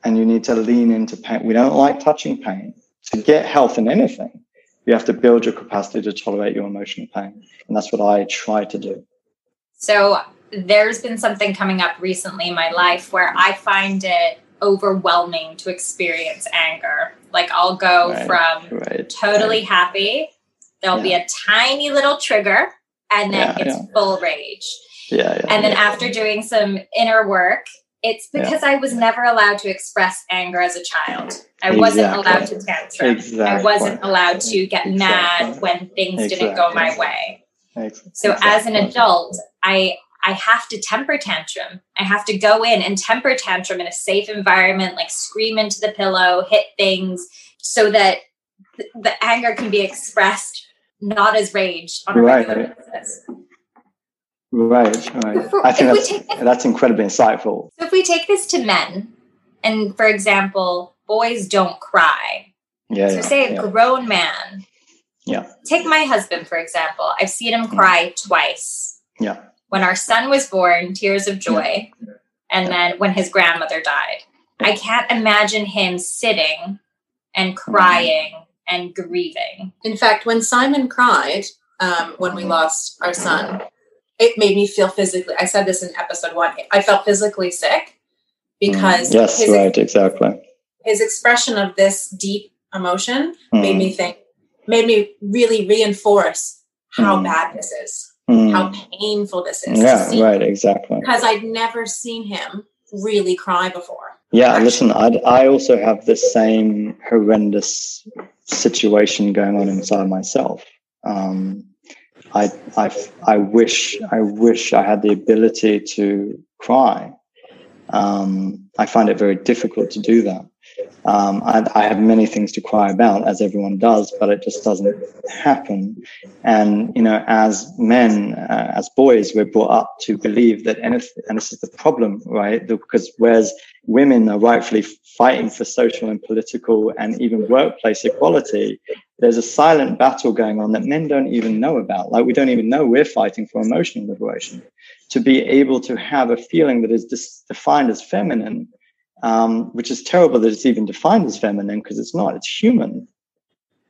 and you need to lean into pain. We don't like touching pain. To get health in anything, you have to build your capacity to tolerate your emotional pain. And that's what I try to do. So there's been something coming up recently in my life where I find it overwhelming to experience anger. Like I'll go right, from right, totally right. happy, there'll yeah. be a tiny little trigger, and then yeah, it's yeah. full rage. Yeah, and then after doing some inner work, it's because yeah. I was never allowed to express anger as a child. I exactly. wasn't allowed to tantrum. Exactly. I wasn't allowed to get exactly. mad when things didn't go my way. So as an adult, I I have to temper tantrum. I have to go in and temper tantrum in a safe environment, like scream into the pillow, hit things, so that th- the anger can be expressed not as rage on a right. regular basis. Right, right. For, I think that's, this, that's incredibly insightful. So if we take this to men, and for example, boys don't cry. Yeah. So yeah, say a yeah. grown man. Yeah. Take my husband, for example. I've seen him cry mm. twice. Yeah. When our son was born, tears of joy. Yeah. And then when his grandmother died. I can't imagine him sitting and crying mm. and grieving. In fact, when Simon cried, um, when we lost our son, it made me feel physically. I said this in episode one. I felt physically sick because mm, yes, his, right, exactly. His expression of this deep emotion mm. made me think, made me really reinforce how mm. bad this is, mm. how painful this is. Yeah, right, exactly. Because I'd never seen him really cry before. Yeah, listen, I, I also have the same horrendous situation going on inside myself. Um, I, I, I wish, I wish I had the ability to cry. Um, I find it very difficult to do that. Um, I, I, have many things to cry about, as everyone does, but it just doesn't happen. And you know, as men, uh, as boys, we're brought up to believe that anything, and this is the problem, right? Because whereas women are rightfully fighting for social and political and even workplace equality, there's a silent battle going on that men don't even know about. Like we don't even know we're fighting for emotional liberation. To be able to have a feeling that is dis- defined as feminine um, which is terrible that it's even defined as feminine because it's not, it's human.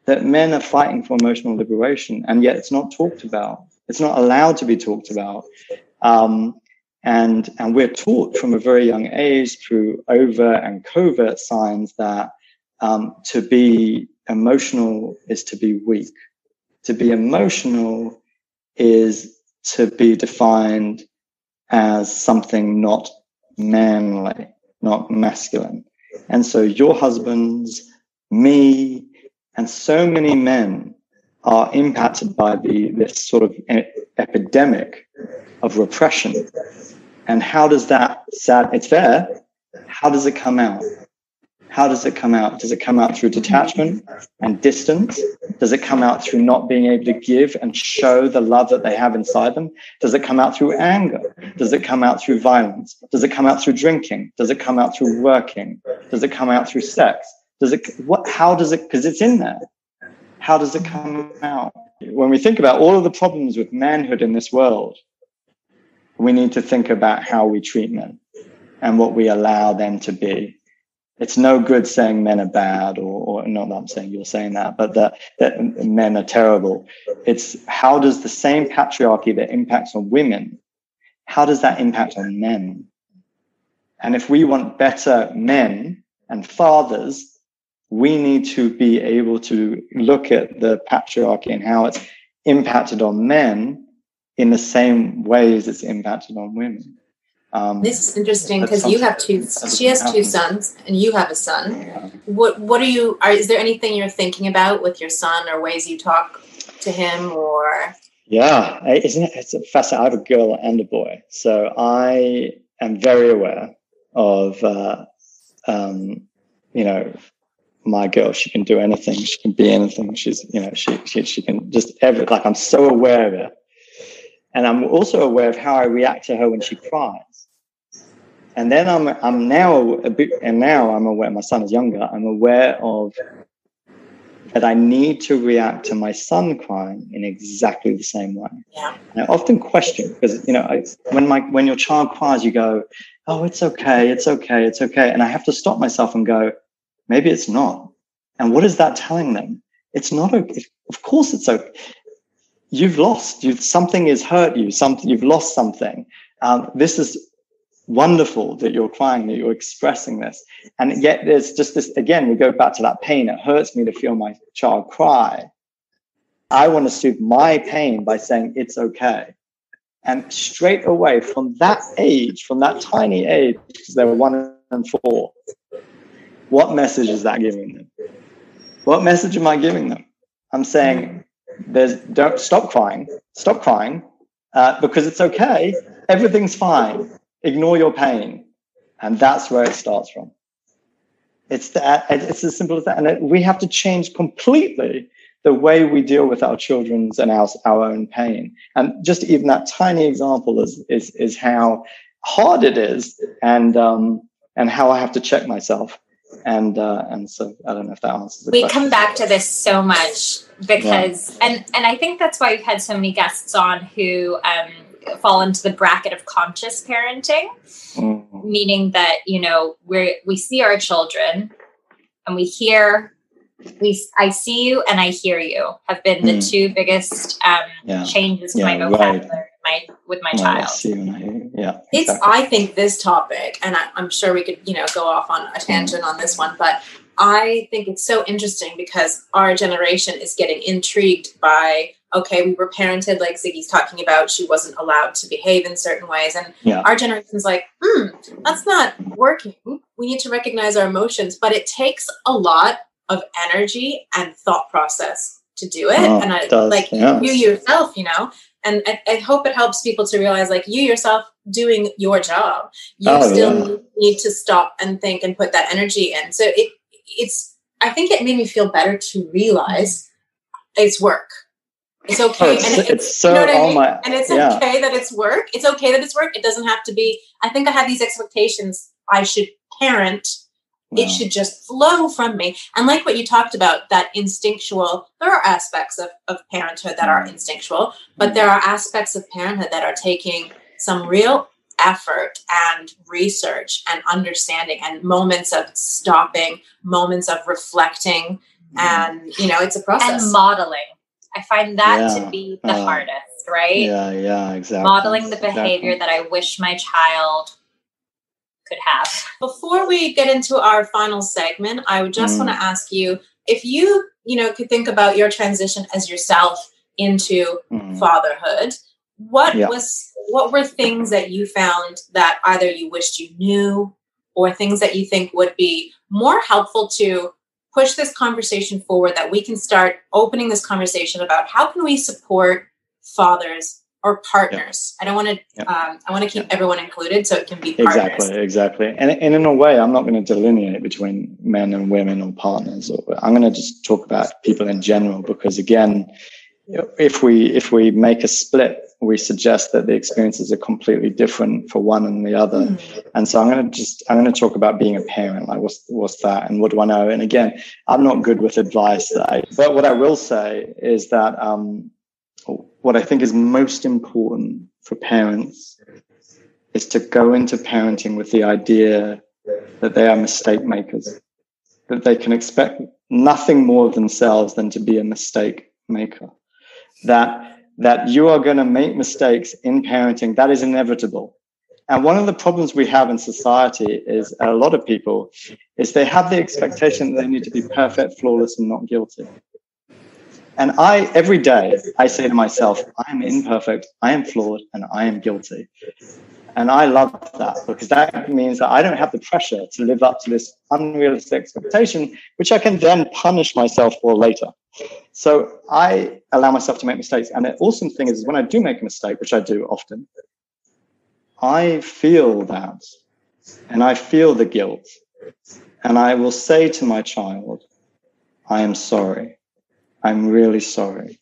That men are fighting for emotional liberation, and yet it's not talked about. It's not allowed to be talked about. Um, and, and we're taught from a very young age through overt and covert signs that um, to be emotional is to be weak. To be emotional is to be defined as something not manly not masculine. And so your husbands, me, and so many men are impacted by the this sort of epidemic of repression. And how does that sad it's there, how does it come out? How does it come out? Does it come out through detachment and distance? Does it come out through not being able to give and show the love that they have inside them? Does it come out through anger? Does it come out through violence? Does it come out through drinking? Does it come out through working? Does it come out through sex? Does it, what, how does it, because it's in there. How does it come out? When we think about all of the problems with manhood in this world, we need to think about how we treat men and what we allow them to be it's no good saying men are bad or, or not that I'm saying you're saying that, but that, that men are terrible. It's how does the same patriarchy that impacts on women, how does that impact on men? And if we want better men and fathers, we need to be able to look at the patriarchy and how it's impacted on men in the same ways it's impacted on women. Um, this is interesting because you have two. She has two sons, and you have a son. What What are you? Are, is there anything you're thinking about with your son, or ways you talk to him, or? Yeah, isn't it? It's fascinating. I have a girl and a boy, so I am very aware of, uh, um, you know, my girl. She can do anything. She can be anything. She's, you know, she she, she can just every like. I'm so aware of it, and I'm also aware of how I react to her when she cries and then I'm I'm now a bit, and now I'm aware. My son is younger. I'm aware of that I need to react to my son crying in exactly the same way. Yeah. And I often question because you know I, when my when your child cries, you go, "Oh, it's okay, it's okay, it's okay," and I have to stop myself and go, "Maybe it's not." And what is that telling them? It's not okay. Of course, it's okay. You've lost. You've something has hurt you. Something you've lost something. Um, this is wonderful that you're crying, that you're expressing this. And yet there's just this, again, we go back to that pain. It hurts me to feel my child cry. I want to soothe my pain by saying it's okay. And straight away from that age, from that tiny age, because they were one and four, what message is that giving them? What message am I giving them? I'm saying, there's don't stop crying, stop crying, uh, because it's okay. Everything's fine ignore your pain. And that's where it starts from. It's that, it's as simple as that. And we have to change completely the way we deal with our children's and our, our own pain. And just even that tiny example is, is, is how hard it is and, um, and how I have to check myself. And, uh, and so I don't know if that answers We question. come back to this so much because, yeah. and, and I think that's why we've had so many guests on who, um, fall into the bracket of conscious parenting, mm. meaning that you know we we see our children and we hear we I see you and I hear you have been the mm. two biggest um, yeah. changes to yeah, my vocabulary right. My, with my child. You I Yeah, it's. I think this topic, and I, am sure we could you know go off on a tangent mm. on this one, but I think it's so interesting because our generation is getting intrigued by okay, we were parented like Ziggy's talking about, she wasn't allowed to behave in certain ways. And yeah. our generation's like, hmm, that's not working. we need to recognize our emotions, but it takes a lot of energy and thought process to do it. Oh, and I, does, like yes. you yourself, you know, and I, I, hope it helps people to realize like you yourself doing your job, you oh, still yeah. need to stop and think and put that energy in. So it it's I think it made me feel better to realize it's work. It's okay. Oh, it's, and it's, it's so, you know oh my, and it's yeah. okay that it's work. It's okay that it's work. It doesn't have to be, I think I have these expectations. I should parent. It should just flow from me. And like what you talked about, that instinctual, there are aspects of, of parenthood that are mm. instinctual, but there are aspects of parenthood that are taking some real effort and research and understanding and moments of stopping, moments of reflecting. Mm. And, you know, it's a process. And modeling I find that yeah. to be the uh, hardest, right? Yeah, yeah, exactly. Modeling the behavior exactly. that I wish my child could have. Before we get into our final segment, I would just mm. want to ask you if you, you know, could think about your transition as yourself into mm. fatherhood, what yeah. was what were things that you found that either you wished you knew or things that you think would be more helpful to push this conversation forward that we can start opening this conversation about how can we support fathers or partners. I don't want to um, i want to keep everyone included so it can be partners. exactly exactly. And, and in a way i'm not going to delineate between men and women or partners. Or i'm going to just talk about people in general because again if we if we make a split we suggest that the experiences are completely different for one and the other. Mm. and so i'm going to just i'm going to talk about being a parent like what's what's that and what do i know? And again i'm not good with advice I, but what i will say is that um, what i think is most important for parents is to go into parenting with the idea that they are mistake makers that they can expect nothing more of themselves than to be a mistake maker. That that you are going to make mistakes in parenting that is inevitable. And one of the problems we have in society is a lot of people is they have the expectation that they need to be perfect flawless and not guilty and i every day i say to myself i am imperfect i am flawed and i am guilty and I love that because that means that I don't have the pressure to live up to this unrealistic expectation, which I can then punish myself for later. So I allow myself to make mistakes. And the awesome thing is, when I do make a mistake, which I do often, I feel that and I feel the guilt. And I will say to my child, I am sorry. I'm really sorry.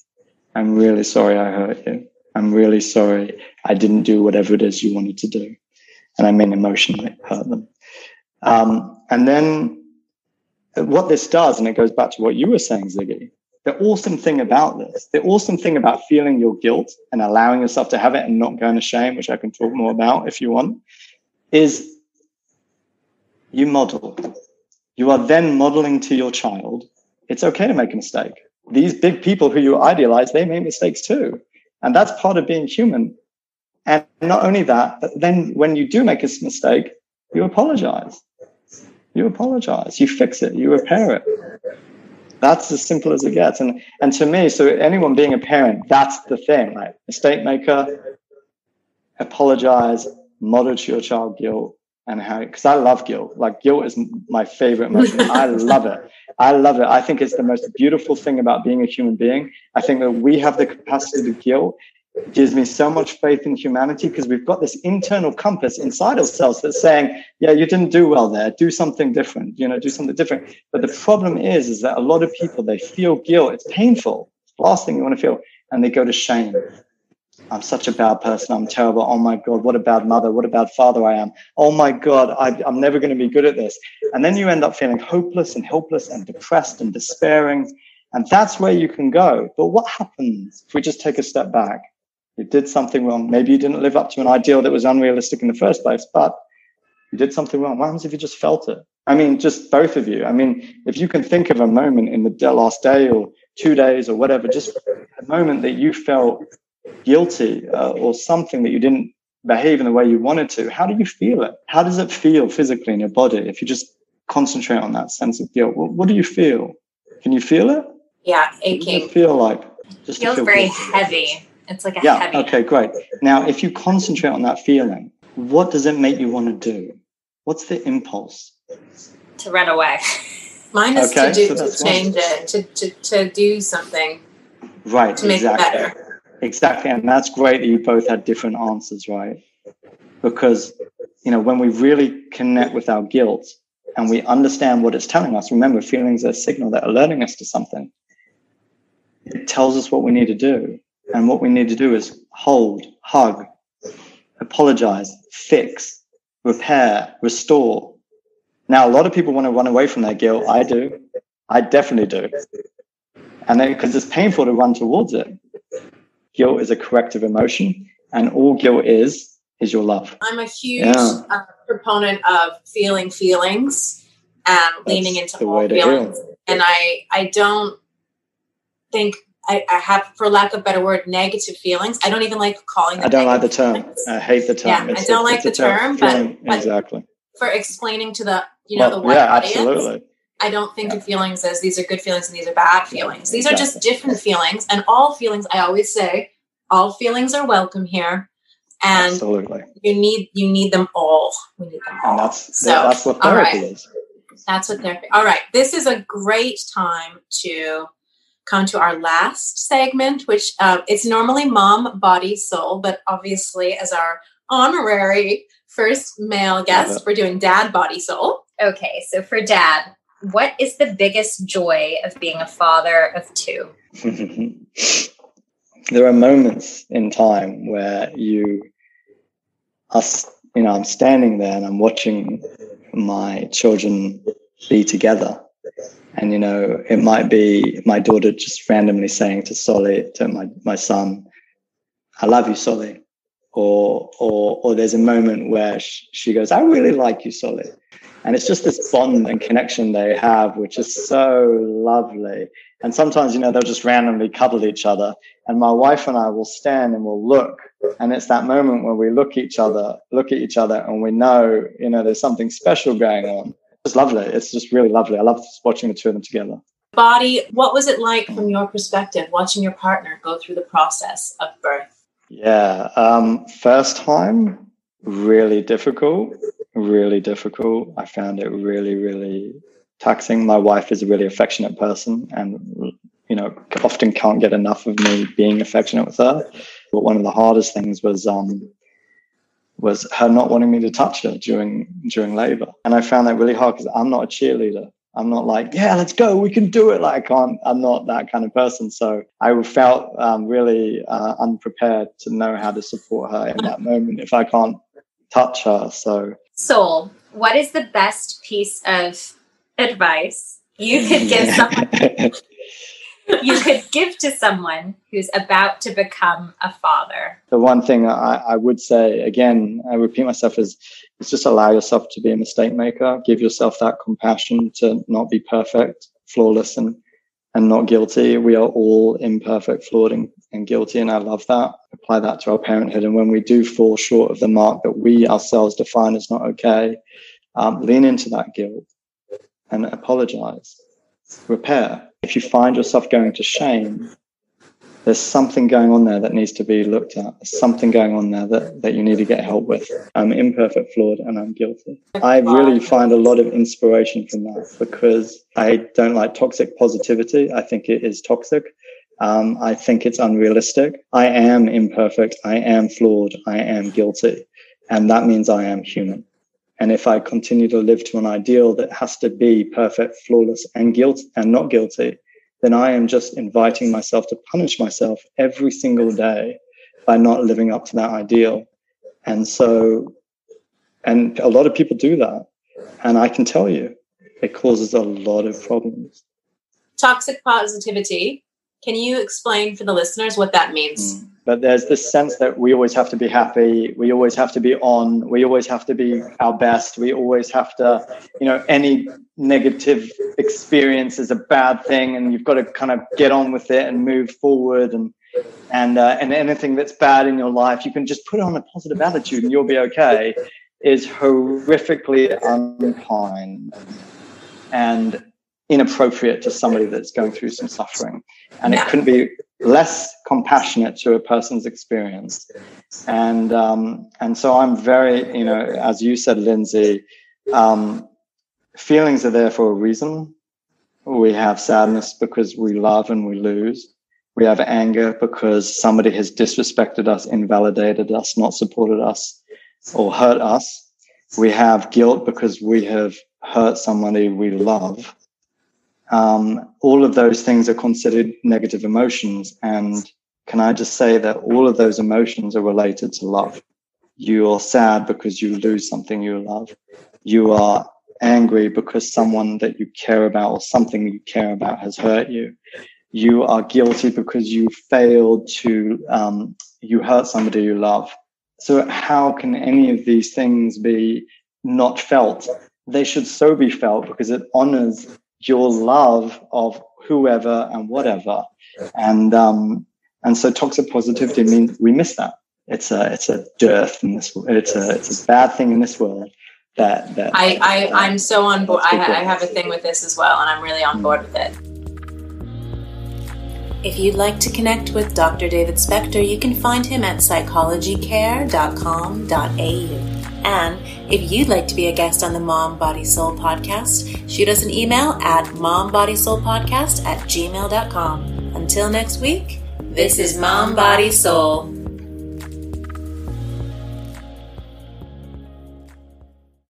I'm really sorry I hurt you. I'm really sorry. I didn't do whatever it is you wanted to do. And I mean emotionally hurt them. Um, and then what this does, and it goes back to what you were saying, Ziggy, the awesome thing about this, the awesome thing about feeling your guilt and allowing yourself to have it and not going to shame, which I can talk more about if you want, is you model. You are then modeling to your child, it's okay to make a mistake. These big people who you idealize, they make mistakes too. And that's part of being human. And not only that, but then when you do make a mistake, you apologize. You apologize. You fix it. You repair it. That's as simple as it gets. And and to me, so anyone being a parent, that's the thing. Like mistake maker, apologize, to your child guilt, and how because I love guilt. Like guilt is my favorite emotion. I love it. I love it. I think it's the most beautiful thing about being a human being. I think that we have the capacity to guilt. It gives me so much faith in humanity because we've got this internal compass inside ourselves that's saying, yeah, you didn't do well there. Do something different, you know, do something different. But the problem is, is that a lot of people, they feel guilt. It's painful. It's the last thing you want to feel. And they go to shame. I'm such a bad person. I'm terrible. Oh my God, what a bad mother. What a bad father I am. Oh my God, I, am never going to be good at this. And then you end up feeling hopeless and helpless and depressed and despairing. And that's where you can go. But what happens if we just take a step back? You did something wrong. Maybe you didn't live up to an ideal that was unrealistic in the first place, but you did something wrong. What happens if you just felt it? I mean, just both of you. I mean, if you can think of a moment in the last day or two days or whatever, just a moment that you felt guilty uh, or something that you didn't behave in the way you wanted to, how do you feel it? How does it feel physically in your body if you just concentrate on that sense of guilt? What, what do you feel? Can you feel it? Yeah, aching. What feel like? Just feels feel very guilty? heavy. It's like a yeah, heavy. Okay, great. Now, if you concentrate on that feeling, what does it make you want to do? What's the impulse? To run away. Mine is okay, to do so to change one. it, to, to, to do something. Right. To make exactly. it better. Exactly. And that's great that you both had different answers, right? Because, you know, when we really connect with our guilt and we understand what it's telling us, remember, feelings are a signal that are alerting us to something. It tells us what we need to do. And what we need to do is hold, hug, apologize, fix, repair, restore. Now, a lot of people want to run away from their guilt. I do. I definitely do. And then because it's painful to run towards it. Guilt is a corrective emotion, and all guilt is is your love. I'm a huge yeah. uh, proponent of feeling feelings and That's leaning into the all feelings. And I I don't think I, I, have, for lack of a better word, negative feelings. I don't even like calling them. I don't like the term. Feelings. I hate the term. Yeah, it's I don't like the term, but, but, exactly for explaining to the you know well, the yeah, audience, absolutely. I don't think yeah. of feelings as these are good feelings and these are bad feelings. These exactly. are just different feelings, and all feelings. I always say, all feelings are welcome here, and absolutely. you need you need them all. We need them all. And that's so, that's what therapy right. is. That's what therapy. All right, this is a great time to come to our last segment, which uh, it's normally mom, body, soul, but obviously, as our honorary first male guest, we're doing dad, body, soul. Okay, so for dad, what is the biggest joy of being a father of two? there are moments in time where you are, you know, I'm standing there and I'm watching my children be together and you know, it might be my daughter just randomly saying to Solly, to my, my son, I love you, Solly. Or, or, or there's a moment where she, she goes, I really like you, Solly. And it's just this bond and connection they have, which is so lovely. And sometimes, you know, they'll just randomly cuddle each other. And my wife and I will stand and we'll look. And it's that moment where we look each other, look at each other, and we know, you know, there's something special going on. It's lovely. It's just really lovely. I love watching the two of them together. Body, what was it like from your perspective watching your partner go through the process of birth? Yeah, um, first time, really difficult, really difficult. I found it really, really taxing. My wife is a really affectionate person and, you know, often can't get enough of me being affectionate with her. But one of the hardest things was um, was her not wanting me to touch her during during labor and i found that really hard because i'm not a cheerleader i'm not like yeah let's go we can do it like i can't i'm not that kind of person so i felt um, really uh, unprepared to know how to support her in that moment if i can't touch her so soul what is the best piece of advice you could give someone you could give to someone who's about to become a father? The one thing I, I would say, again, I repeat myself, is, is just allow yourself to be a mistake maker. Give yourself that compassion to not be perfect, flawless, and and not guilty. We are all imperfect, flawed, and, and, guilty. And I love that. Apply that to our parenthood. And when we do fall short of the mark that we ourselves define as not okay, um, lean into that guilt and apologize, repair, if you find yourself going to shame, there's something going on there that needs to be looked at. There's something going on there that, that you need to get help with. I'm imperfect, flawed, and I'm guilty. I really find a lot of inspiration from that because I don't like toxic positivity. I think it is toxic. Um, I think it's unrealistic. I am imperfect. I am flawed. I am guilty. And that means I am human. And if I continue to live to an ideal that has to be perfect, flawless, and guilt and not guilty, then I am just inviting myself to punish myself every single day by not living up to that ideal. And so, and a lot of people do that. And I can tell you, it causes a lot of problems. Toxic positivity. Can you explain for the listeners what that means? Mm but there's this sense that we always have to be happy. We always have to be on. We always have to be our best. We always have to you know any negative experience is a bad thing and you've got to kind of get on with it and move forward. And and uh, and anything that's bad in your life you can just put on a positive attitude and you'll be okay is horrifically unkind. And inappropriate to somebody that's going through some suffering and it couldn't be less compassionate to a person's experience. And um, and so I'm very, you know, as you said, Lindsay, um, feelings are there for a reason. We have sadness because we love and we lose. We have anger because somebody has disrespected us, invalidated us, not supported us, or hurt us. We have guilt because we have hurt somebody we love. Um, all of those things are considered negative emotions. And can I just say that all of those emotions are related to love? You're sad because you lose something you love. You are angry because someone that you care about or something you care about has hurt you. You are guilty because you failed to, um, you hurt somebody you love. So, how can any of these things be not felt? They should so be felt because it honors your love of whoever and whatever. And, um, and so toxic positivity means we miss that. It's a, it's a dearth in this, it's a, it's a bad thing in this world that that I, I I'm so on board. I, I have a thing with this as well, and I'm really on board with it. If you'd like to connect with Dr. David Spector, you can find him at psychologycare.com.au. And if you'd like to be a guest on the Mom Body Soul podcast, shoot us an email at mombodysoulpodcast at gmail.com. Until next week, this is Mom Body Soul.